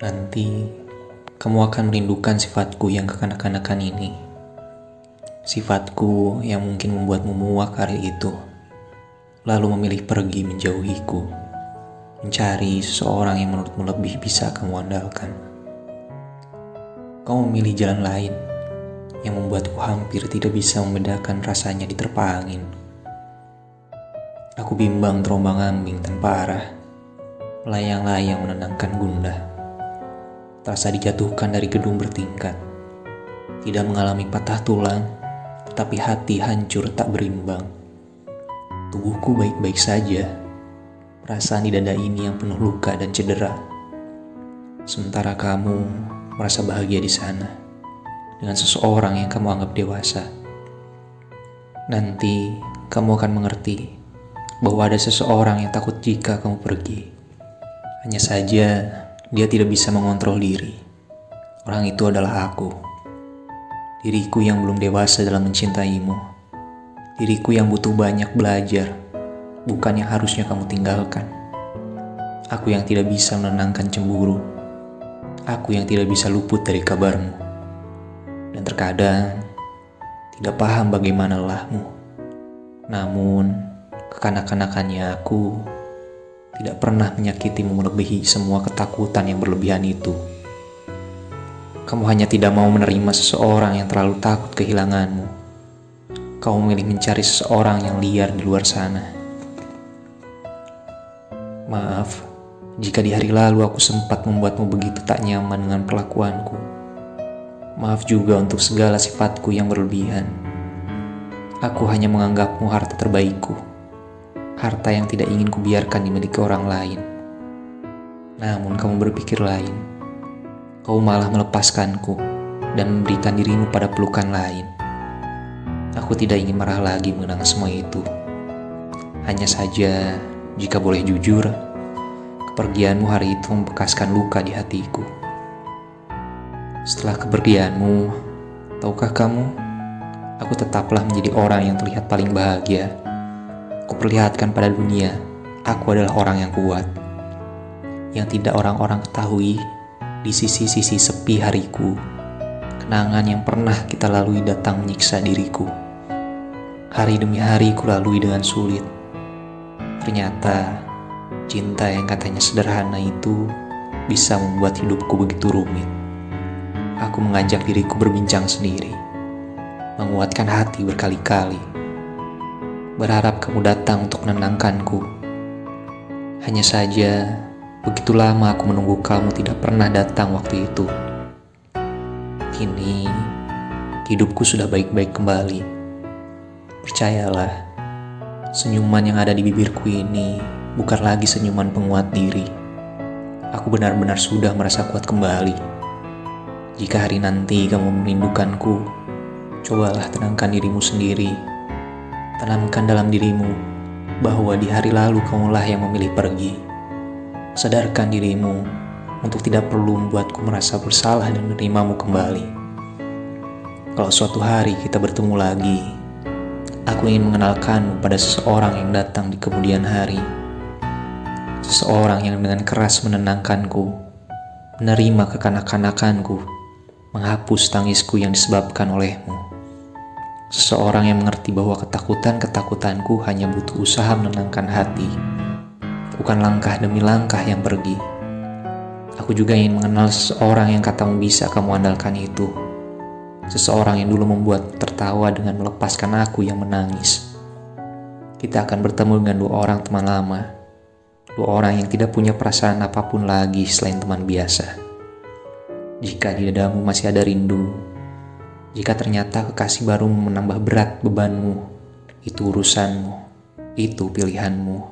Nanti kamu akan merindukan sifatku yang kekanak-kanakan ini. Sifatku yang mungkin membuatmu muak hari itu. Lalu memilih pergi menjauhiku. Mencari seseorang yang menurutmu lebih bisa kamu andalkan. Kau memilih jalan lain yang membuatku hampir tidak bisa membedakan rasanya diterpa angin. Aku bimbang terombang ambing tanpa arah, layang-layang menenangkan gundah terasa dijatuhkan dari gedung bertingkat. Tidak mengalami patah tulang, tetapi hati hancur tak berimbang. Tubuhku baik-baik saja, perasaan di dada ini yang penuh luka dan cedera. Sementara kamu merasa bahagia di sana dengan seseorang yang kamu anggap dewasa. Nanti kamu akan mengerti bahwa ada seseorang yang takut jika kamu pergi. Hanya saja dia tidak bisa mengontrol diri. Orang itu adalah aku. Diriku yang belum dewasa dalam mencintaimu. Diriku yang butuh banyak belajar, bukan yang harusnya kamu tinggalkan. Aku yang tidak bisa menenangkan cemburu. Aku yang tidak bisa luput dari kabarmu. Dan terkadang tidak paham bagaimana lelahmu. Namun, kekanak-kanakannya aku tidak pernah menyakitimu melebihi semua ketakutan yang berlebihan itu. Kamu hanya tidak mau menerima seseorang yang terlalu takut kehilanganmu. Kau memilih mencari seseorang yang liar di luar sana. Maaf, jika di hari lalu aku sempat membuatmu begitu tak nyaman dengan perlakuanku. Maaf juga untuk segala sifatku yang berlebihan. Aku hanya menganggapmu harta terbaikku harta yang tidak ingin kubiarkan dimiliki orang lain. Namun kamu berpikir lain. Kau malah melepaskanku dan memberikan dirimu pada pelukan lain. Aku tidak ingin marah lagi mengenang semua itu. Hanya saja, jika boleh jujur, kepergianmu hari itu membekaskan luka di hatiku. Setelah kepergianmu, tahukah kamu, aku tetaplah menjadi orang yang terlihat paling bahagia Kuperlihatkan pada dunia, aku adalah orang yang kuat. Yang tidak orang-orang ketahui di sisi-sisi sepi hariku. Kenangan yang pernah kita lalui datang menyiksa diriku. Hari demi hari ku lalui dengan sulit. Ternyata cinta yang katanya sederhana itu bisa membuat hidupku begitu rumit. Aku mengajak diriku berbincang sendiri, menguatkan hati berkali-kali berharap kamu datang untuk menenangkanku. Hanya saja, begitu lama aku menunggu kamu tidak pernah datang waktu itu. Kini, hidupku sudah baik-baik kembali. Percayalah, senyuman yang ada di bibirku ini bukan lagi senyuman penguat diri. Aku benar-benar sudah merasa kuat kembali. Jika hari nanti kamu merindukanku, cobalah tenangkan dirimu sendiri Tanamkan dalam dirimu bahwa di hari lalu kamulah yang memilih pergi. Sadarkan dirimu untuk tidak perlu membuatku merasa bersalah dan menerimamu kembali. Kalau suatu hari kita bertemu lagi, aku ingin mengenalkanmu pada seseorang yang datang di kemudian hari. Seseorang yang dengan keras menenangkanku, menerima kekanak-kanakanku, menghapus tangisku yang disebabkan olehmu. Seseorang yang mengerti bahwa ketakutan-ketakutanku hanya butuh usaha menenangkan hati, bukan langkah demi langkah yang pergi. Aku juga ingin mengenal seseorang yang katamu bisa kamu andalkan itu. Seseorang yang dulu membuat tertawa dengan melepaskan aku yang menangis. Kita akan bertemu dengan dua orang teman lama. Dua orang yang tidak punya perasaan apa pun lagi selain teman biasa. Jika di dadamu masih ada rindu, jika ternyata kekasih baru menambah berat bebanmu, itu urusanmu, itu pilihanmu.